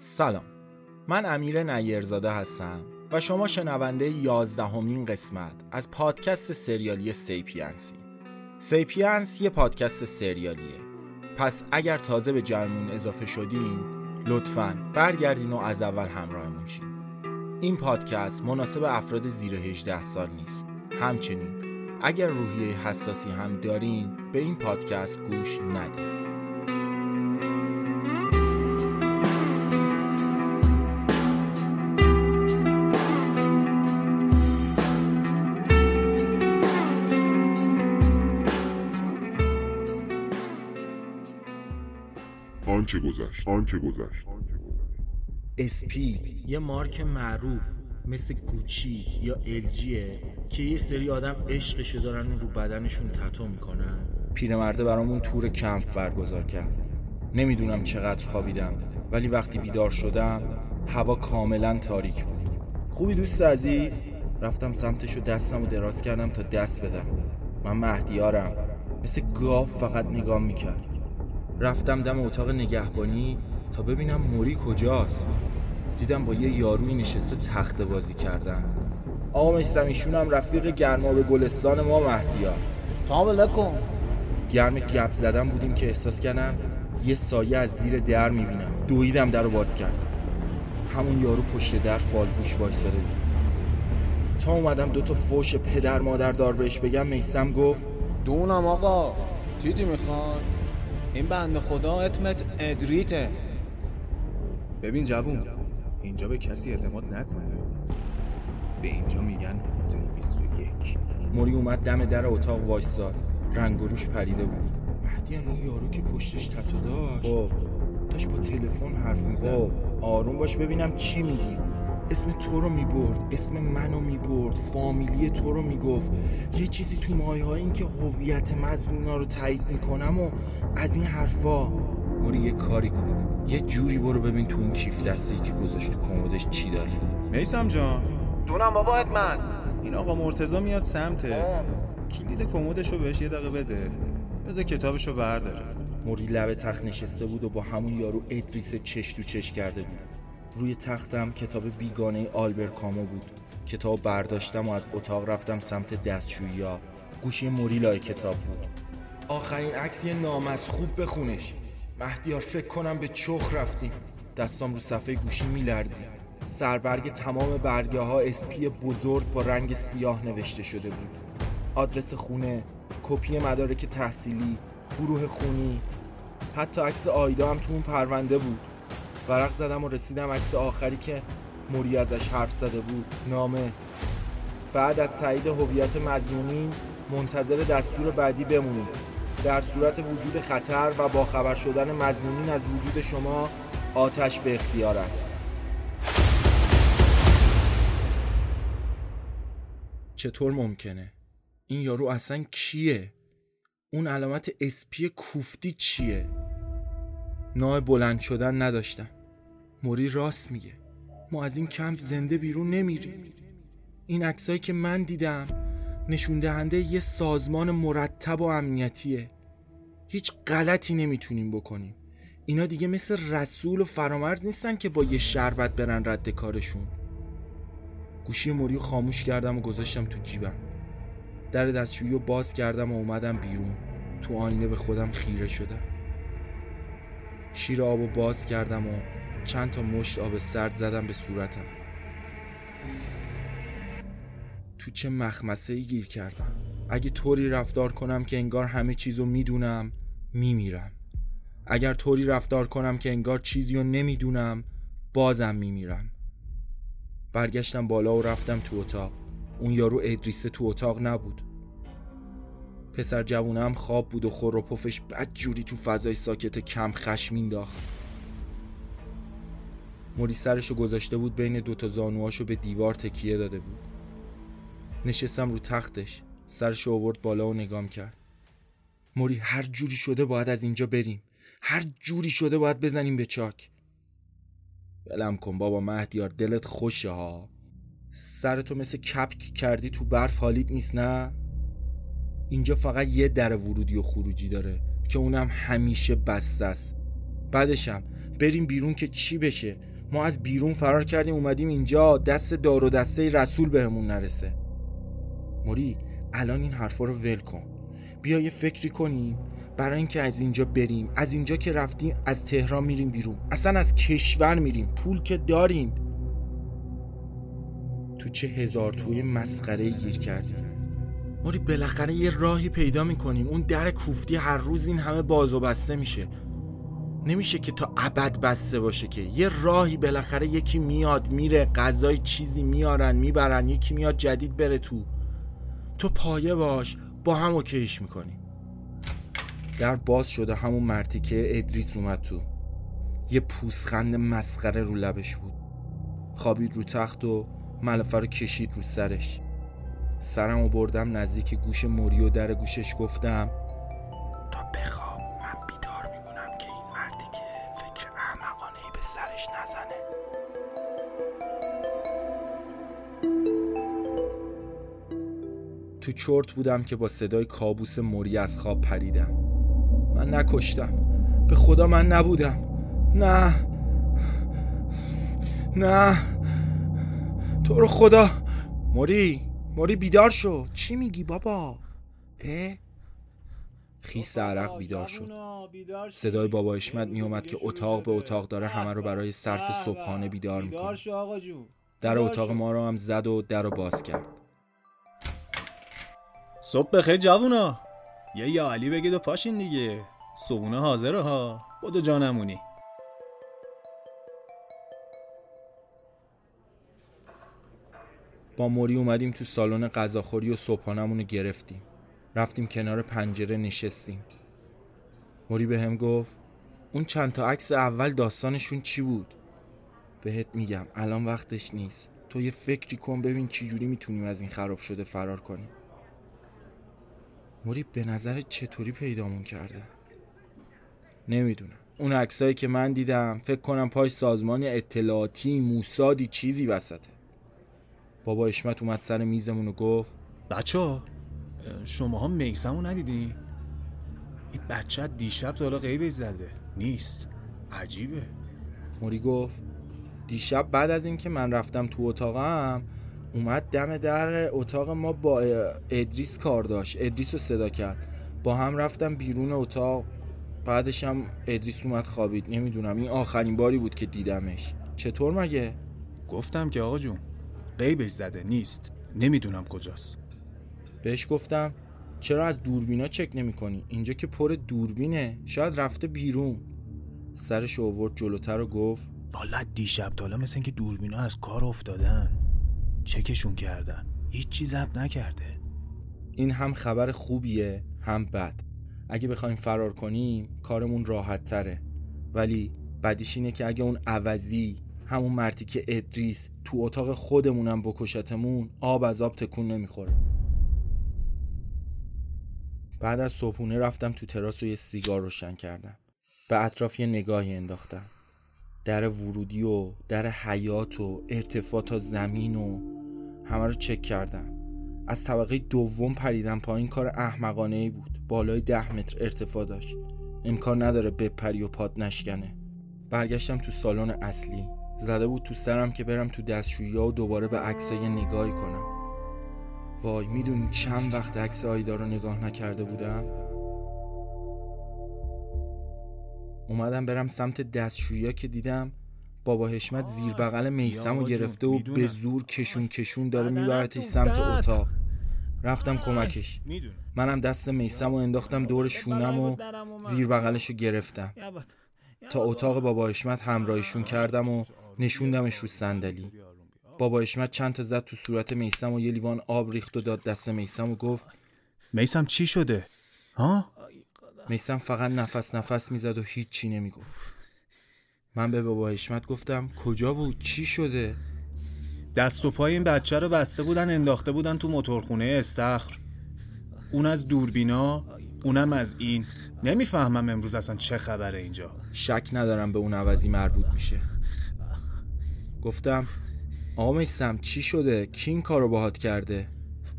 سلام. من امیر نیرزاده هستم و شما شنونده یازدهمین قسمت از پادکست سریالی سیپینسی. سیپینس یه پادکست سریالیه. پس اگر تازه به جمعمون اضافه شدین لطفا برگردین و از اول همراهمون شین. این پادکست مناسب افراد زیر 18 سال نیست. همچنین اگر روحیه حساسی هم دارین به این پادکست گوش ندید آنچه گذشت. آنچه گذشت. اسپی یه مارک معروف مثل گوچی یا الجیه که یه سری آدم عشقشو دارن و رو بدنشون تتو می‌کنن. پیرمرده برامون تور کمپ برگزار کرد. نمی‌دونم چقدر خوابیدم ولی وقتی بیدار شدم هوا کاملا تاریک بود. خوبی دوست عزیز؟ رفتم سمتش و دستم و دراز کردم تا دست بدم. من مهدیارم. مثل گاو فقط نگام می‌کرد. رفتم دم اتاق نگهبانی تا ببینم موری کجاست. دیدم با یه یاروی نشسته تخت بازی کردن. آقا مستمیشون هم رفیق گرما به گلستان ما مهدیار تامل نکن گرم گپ زدن بودیم که احساس کردم یه سایه از زیر در می‌بینم. دویدم در رو باز کردم همون یارو پشت در فالگوش وایساده بود. تا اومدم دوتا فوش پدر مادر دار بهش بگم میسم گفت دونم آقا. دیدی می‌خوان؟ این بند خدا اتمت ادریته. ببین جوون اینجا به کسی اعتماد نکنی. به اینجا میگن هتل 21 موری اومد دم در اتاق وایستاد رنگ و روش پریده بود. مهدیان اون یارو که پشتش تتو داشت. خب. داشت با تلفن حرف می‌زد. خب. آروم باش ببینم چی میگی. اسم تو رو می‌برد اسم منو می‌برد فامیلی تو رو می‌گفت. یه چیزی تو مایه های این که هویت مظنونا رو تایید می‌کنم و از این حرفا. موری یه کاری کن. یه جوری برو ببین تو اون کیف دستی که گذاشت تو کمدش چی داره. میسم جان. دونم بابا اتمن این آقا مرتزا میاد سمتت. کلید کمدشو بهش یه دقیقه بده. بذار کتابشو برداره. موری لب تخت نشسته بود و با همون یارو ادریس چش تو چش کرده بود. روی تختم کتاب بیگانه آلبر کامو بود. کتاب برداشتم و از اتاق رفتم سمت دستشویی ها گوشی موری لای کتاب بود. آخرین عکس یه نامسخوب بخونش. مهدیار فکر کنم به چخ رفتیم. دستام رو صفحه گوشی میلرزید سربرگ تمام برگه ها اسپی بزرگ با رنگ سیاه نوشته شده بود. آدرس خونه کپی مدارک تحصیلی گروه خونی. حتی عکس آیدا هم تو اون پرونده بود. ورق زدم و رسیدم عکس آخری که موری ازش حرف زده بود نامه بعد از تایید هویت مظنونین منتظر دستور بعدی بمونید در صورت وجود خطر و با خبر شدن مظنونین از وجود شما آتش به اختیار است چطور ممکنه؟ این یارو اصلا کیه؟ اون علامت اسپی کوفتی چیه؟ نای بلند شدن نداشتم موری راست میگه. ما از این کمپ زنده بیرون نمیریم. این عکسایی که من دیدم نشون دهنده یه سازمان مرتب و امنیتیه. هیچ غلطی نمی‌تونیم بکنیم. اینا دیگه مثل رسول و فرامرز نیستن که با یه شربت برن رد کارشون. گوشی موری خاموش کردم و گذاشتم تو جیبم. در دستشویی رو باز کردم و اومدم بیرون. تو آینه به خودم خیره شدم. شیر آب و باز کردم و چند تا مشت آب سرد زدم به صورتم. تو چه مخمسه ای گیر کردم. اگه طوری رفتار کنم که انگار همه چیزو می‌دونم میمیرم. اگر طوری رفتار کنم که انگار چیزی رو نمی‌دونم بازم میمیرم. برگشتم بالا و رفتم تو اتاق. اون یارو ادریسه تو اتاق نبود. پسر جوونم خواب بود و خور و پفش بد جوری تو فضای ساکت کم خشمین داخت موری سرشو گذاشته بود بین دوتا زانوهاشو به دیوار تکیه داده بود. نشستم رو تختش سرشو آورد بالا و نگام کرد. موری هر جوری شده باید از اینجا بریم. هر جوری شده باید بزنیم به چاک. ولم کن بابا مهدیار دلت خوشه ها. سرتو مثل کپک کردی تو برف حالیت نیست نه؟ اینجا فقط یه در ورودی و خروجی داره که اونم همیشه بسته است. بعدشم بریم بیرون که چی بشه؟ ما از بیرون فرار کردیم اومدیم اینجا. دست دار و دسته رسول بهمون نرسه. موری الان این حرفا رو ول کن. بیا یه فکری کنیم. برای اینکه از اینجا بریم. از اینجا که رفتیم از تهران میریم بیرون. اصلا از کشور میریم. پول که داریم. تو چه هزار توی مسخره گیر کردیم. موری بالاخره یه راهی پیدا می‌کنیم. اون در کوفتی هر روز این همه باز و بسته میشه. نمیشه که تا ابد بسته باشه که یه راهی بالاخره یکی میاد میره غذای چیزی میارن می‌برن یکی میاد جدید بره تو. تو پایه باش با هم اوکیش می‌کنیم در باز شده همون مرتیکه ادریس اومد تو. یه پوسخند مسخره رو لبش بود. خوابید رو تخت و ملفه رو کشید رو سرش. سرم و بردم نزدیک گوش موری و در گوشش گفتم نزنه. تو چرت بودم که با صدای کابوس موری از خواب پریدم. من نکشتم. به خدا من نبودم. نه. نه. تو رو خدا. موری. موری بیدار شو. چی میگی بابا؟ اه؟ خیس عرق بیدار شد. صدای بابا اشمت میومد که اتاق به اتاق داره همه رو برای صرف صبحانه بیدار می‌کنه. در اتاق ما رو هم زد و در رو باز کرد. صبح بخیر جوونا. یه یا علی بگید و پاشین دیگه. صبحونه حاضره ها. بدو جانمونی. با موری اومدیم تو سالن غذاخوری و صبحانمون رو گرفتیم. رفتیم کنار پنجره نشستیم. موری به هم گفت اون چند تا عکس اول داستانشون چی بود؟ بهت میگم الان وقتش نیست. تو یه فکری کن ببین چی جوری می‌تونیم از این خراب شده فرار کنیم. موری به نظر چطوری پیدامون کرده؟ نمی‌دونم. اون عکسایی که من دیدم فکر کنم پای سازمان اطلاعاتی موسادی چیزی وسطه. بابا اشمت اومد سر میزمون و گفت بچه شما ها میسمو ندیدی؟ این بچه دیشب دالا غیبش زده. نیست. عجیبه. موری گفت دیشب بعد از اینکه من رفتم تو اتاقم اومد دم در اتاق ما با ادریس کار داشت. ادریس رو صدا کرد. با هم رفتم بیرون اتاق. بعدش هم ادریس اومد خوابید. نمی‌دونم. این آخرین باری بود که دیدمش. چطور مگه؟ گفتم که آقا جون غیبش زده. نیست. نمی‌دونم کجاست. بهش گفتم چرا از دوربینا چک نمی کنی؟ اینجا که پر دوربینه. شاید رفته بیرون. سرش اوورد جلوتر و گفت والا دیشب تالا مثل اینکه دوربینا از کار افتادن چکشون کردن. هیچ چیز ضبط نکرده. این هم خبر خوبیه هم بد. اگه بخوایم فرار کنیم کارمون راحت تره ولی بدیش اینه که اگه اون عوضی همون مرتی که ادریس تو اتاق خودمونم بکشتمون آب از آب تکون نمی‌خوره. بعد از صبحونه رفتم تو تراس و یه سیگار روشن کردم. به اطراف یه نگاهی انداختم. در ورودی و در حیات و ارتفاع تا زمین و همه رو چک کردم. از طبقه دوم پریدم پایین. کار احمقانه ای بود. بالای ده متر ارتفاع داشت. امکان نداره بپری و پاد نشکنه. برگشتم تو سالن اصلی. زده بود تو سرم که برم تو دستشویی و دوباره به عکسای نگاهی کنم. وای می‌دونی چند وقت عکس آیدا رو نگاه نکرده بودم؟ اومدم برم سمت دستشویی که دیدم بابا حشمت زیر بغل میسم رو گرفته و به زور کشون کشون داره میبرتش سمت اتاق. رفتم کمکش. منم دست میسم رو انداختم دور شونم و زیر بغلش رو گرفتم. تا اتاق بابا حشمت همراهیشون کردم و نشوندمش رو صندلی. بابا اشمت چند تا زد تو صورت میسم و یه لیوان آب ریخت و داد دست میسم و گفت میسم چی شده؟ ها؟ میسم فقط نفس نفس می‌زد و هیچ چی نمی‌گفت. من به بابا اشمت گفتم کجا بود؟ چی شده؟ دست و پای این بچه رو بسته بودن انداخته بودن تو موتورخونه استخر. اون از دوربینا اونم از این. نمی‌فهمم امروز اصلا چه خبره اینجا. شک ندارم به اون عوضی مربوط میشه. گفتم آقا میسم چی شده؟ کی این کارو باهات کرده؟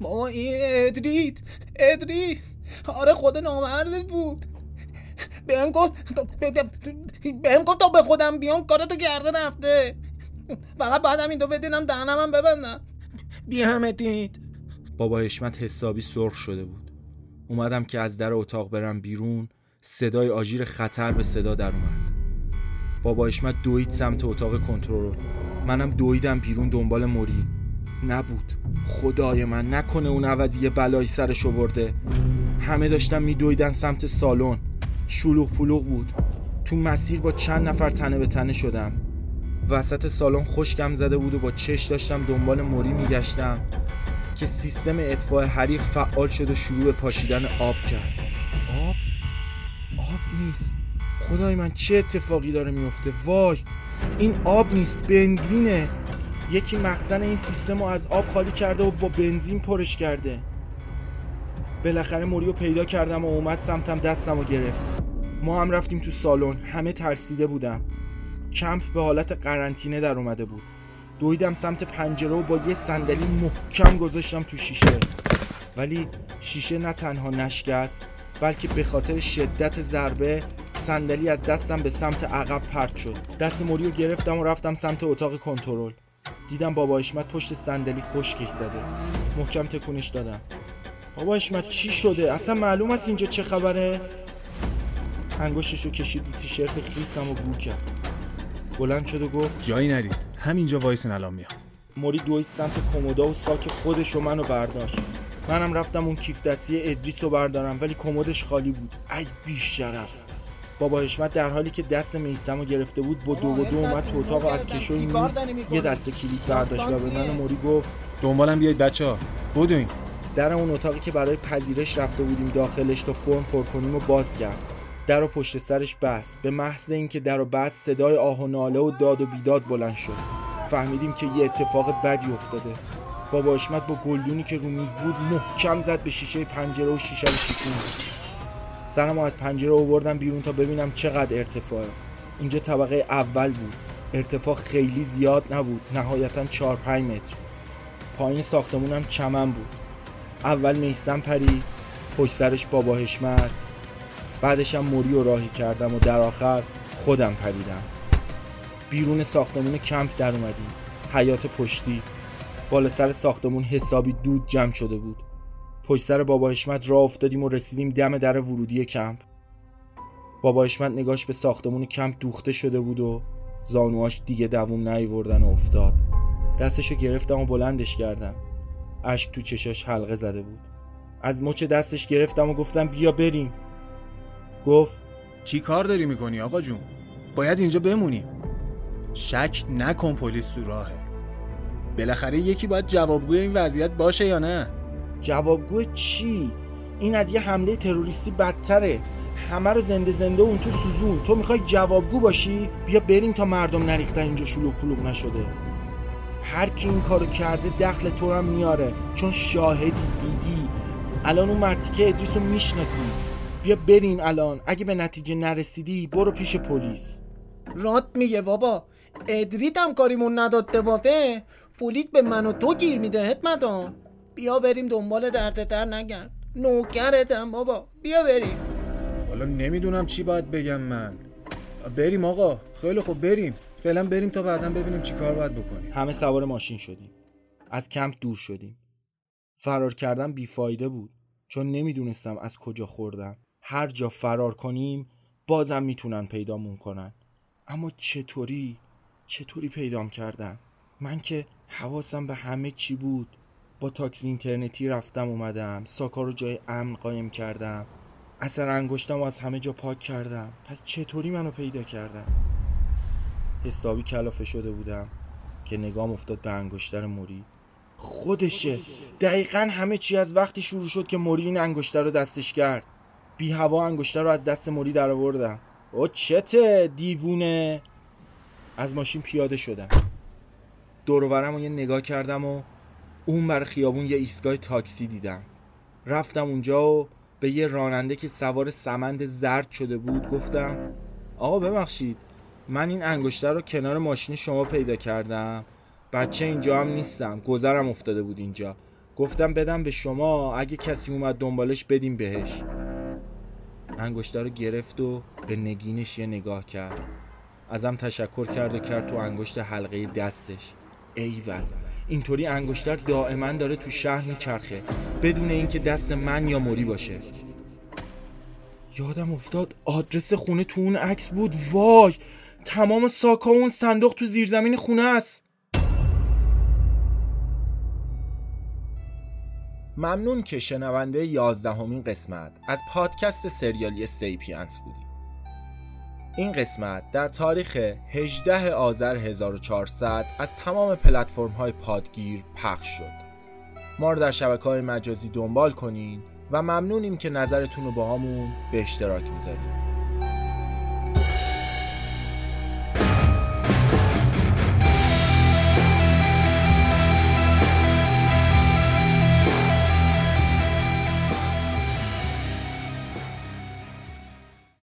ماما این ادرید ادرید آره خود نامردت بود. بهم گفت بهم گفت تا به خودم بیام کارتو کرده رفته. فقط بعد همین دو بدینم دهنم هم ببندم. بی همه دید بابا حشمت حسابی سرخ شده بود. اومدم که از در اتاق برم بیرون صدای آژیر خطر به صدا در اومد. بابا حشمت دوید سمت اتاق کنترل منم دویدم بیرون دنبال موری. نبود. خدای من نکنه اون عوضی یه بلایی سرش ورده همه داشتن میدویدن سمت سالن. شلوغ پلوغ بود. تو مسیر با چند نفر تنه به تنه شدم. وسط سالن خشکم زده بود و با چش داشتم دنبال موری میگشتم که سیستم اطفاء حریق فعال شد و شروع به پاشیدن آب کرد. آب؟ آب نیست. خدای من چه اتفاقی داره میفته؟ وای این آب نیست بنزینه. یکی مخزن این سیستم رو از آب خالی کرده و با بنزین پرش کرده. بالاخره موریو پیدا کردم و اومد سمتم دستم و گرفت. ما هم رفتیم تو سالن همه ترسیده بودم. کمپ به حالت قرنطینه در اومده بود. دویدم سمت پنجره و با یه صندلی محکم گذاشتم تو شیشه. ولی شیشه نه تنها نشکست بلکه به خاطر شدت ضربه صندلی از دستم به سمت عقب پرت شد. دست موریو گرفتم و رفتم سمت اتاق کنترل. دیدم بابا اشمت پشت صندلی خشکش زده. محکم تکونش دادم. بابا اشمت چی شده؟ اصلا معلوم است اینجا چه خبره؟ انگشتشو کشید رو تیشرت خیسم و بو کرد. بلند شد و گفت جایی نرید. همینجا وایسن الان میام. موری دوید سمت کمودا و ساک خودش و منو برداشت. منم رفتم اون کیف دستی ادریس رو بردارم ولی کمدش خالی بود. ای بیشرف. بابا حشمت در حالی که دست میسم رو گرفته بود با دو و دو اومد تو اتاق و از کشوی میز یه دست کلید برداشت و به من و موری گفت دنبالم بیاید بچه ها. بدوین. در اون اتاقی که برای پذیرش رفته بودیم داخلش تا فرم پر کنیم و باز کرد. در و پشت سرش بست به محض اینکه در و بست صدای آه و ناله و داد و بیداد بلند شد. فهمیدیم که یه اتفاق بدی افتاده. بابا اشمت با گلدونی که رو میز بود محکم زد به شیشه پنجره و شیشه رو شکوند سرمو از پنجره آوردم بیرون تا ببینم چقدر ارتفاعه اینجا طبقه اول بود. ارتفاع خیلی زیاد نبود. نهایتا 4 5 متر. پایین ساختمونم چمن بود. اول میسم پری پشت سرش بابا حشمت. بعدش هم موری و راهی کردم و در آخر خودم پریدم. بیرون ساختمون کمپ در اومدیم. حیات پشتی. بالا سر ساختمون حسابی دود جمع شده بود. پشت سر بابا حشمت راه افتادیم و رسیدیم دم در ورودی کمپ. بابا حشمت نگاش به ساختمون کمپ دوخته شده بود و زانواش دیگه دووم نیوردن و افتاد. دستشو گرفتم و بلندش کردم. اشک تو چشاش حلقه زده بود. از مچ دستش گرفتم و گفتم بیا بریم. گفت چی کار داری می‌کنی آقا جون؟ باید اینجا بمونیم. شک نکن پلیس تو راهه. بالاخره یکی باید جوابگوی این وضعیت باشه یا نه؟ جوابگو چی؟ این از یه حمله تروریستی بدتره. همه رو زنده زنده اون تو سوزون. تو می‌خوای جوابگو باشی؟ بیا بریم تا مردم نریختن اینجا شلوغ پلوغ نشده. هر کی این کارو کرده دخل تو هم میاره. چون شاهدی دیدی. الان اون مرتی که ادریس رو می‌شناسی. بیا بریم الان. اگه به نتیجه نرسیدی برو پیش پلیس. رات میگه بابا ادریت هم کاریمون نداد دبافه پولیت به من و تو گیر میده حتمتا. بیا بریم دنبال دردتر نگرد. نوکرتم بابا. بیا بریم. حالا نمی‌دونم چی باید بگم من. بریم آقا. خیلی خوب بریم. فعلا بریم تا بعدا ببینیم چی کار باید بکنیم. همه سوار ماشین شدیم. از کمپ دور شدیم. فرار کردن بیفایده بود. چون نمی‌دونستم از کجا خوردم. هر جا فرار کنیم بازم می‌تونن پیدامون کنن. اما چطوری؟ چطوری پیدام کردن؟ من که حواسم به همه چی بود. با تاکسی اینترنتی رفتم اومدم. ساکا رو جای امن قایم کردم. اثر انگشتم از همه جا پاک کردم. پس چطوری منو پیدا کردم حسابی کلافه شده بودم که نگام افتاد به انگشتر موری. خودشه. دقیقا همه چی از وقتی شروع شد که موری این انگشتر رو دستش کرد. بی هوا انگشتر رو از دست موری در آوردم. او چته دیوونه. از ماشین پیاده شدم. دورورم رو یه نگاه کردم و اون بر خیابون یه ایستگاه تاکسی دیدم. رفتم اونجا و به یه راننده که سوار سمند زرد شده بود گفتم آقا ببخشید من این انگشتر رو کنار ماشین شما پیدا کردم. بچه اینجا هم نیستم گذرم افتاده بود اینجا. گفتم بدم به شما اگه کسی اومد دنبالش بدیم بهش. انگشتر رو گرفت و به نگینش یه نگاه کرد. ازم تشکر کرد و کرد تو انگشت حلقه دستش. ایول اینطوری انگشتر دائما داره تو شهر میچرخه بدون اینکه دست من یا موری باشه. یادم افتاد آدرس خونه تو اون عکس بود. وای تمام ساکا اون صندوق تو زیرزمین خونه است. ممنون که شنونده یازدهمین قسمت از پادکست سریالی سیپینس بودی. این قسمت در تاریخ 18 آذر 1400 از تمام پلتفرم های پادگیر پخش شد. ما رو در شبکه های مجازی دنبال کنین و ممنونیم که نظرتون رو با همون به اشتراک می‌ذاریم